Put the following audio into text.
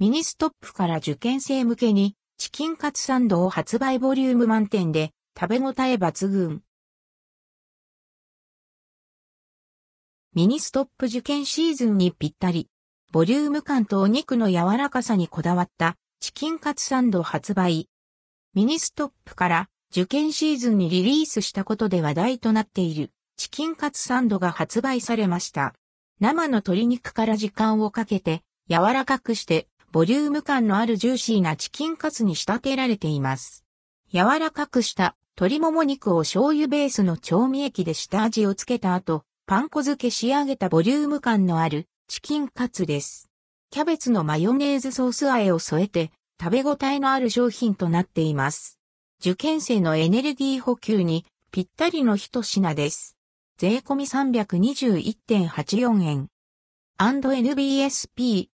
ミニストップから受験生向けにチキンカツサンドを発売ボリューム満点で食べ応え抜群。ミニストップ受験シーズンにぴったり、ボリューム感とお肉の柔らかさにこだわったチキンカツサンド発売。ミニストップから受験シーズンにリリースしたことで話題となっているチキンカツサンドが発売されました。生の鶏肉から時間をかけて柔らかくしてボリューム感のあるジューシーなチキンカツに仕立てられています。柔らかくした鶏もも肉を醤油ベースの調味液で下味をつけた後、パン粉漬け仕上げたボリューム感のあるチキンカツです。キャベツのマヨネーズソース和えを添えて食べ応えのある商品となっています。受験生のエネルギー補給にぴったりの一品です。税込み321.84円。&NBSP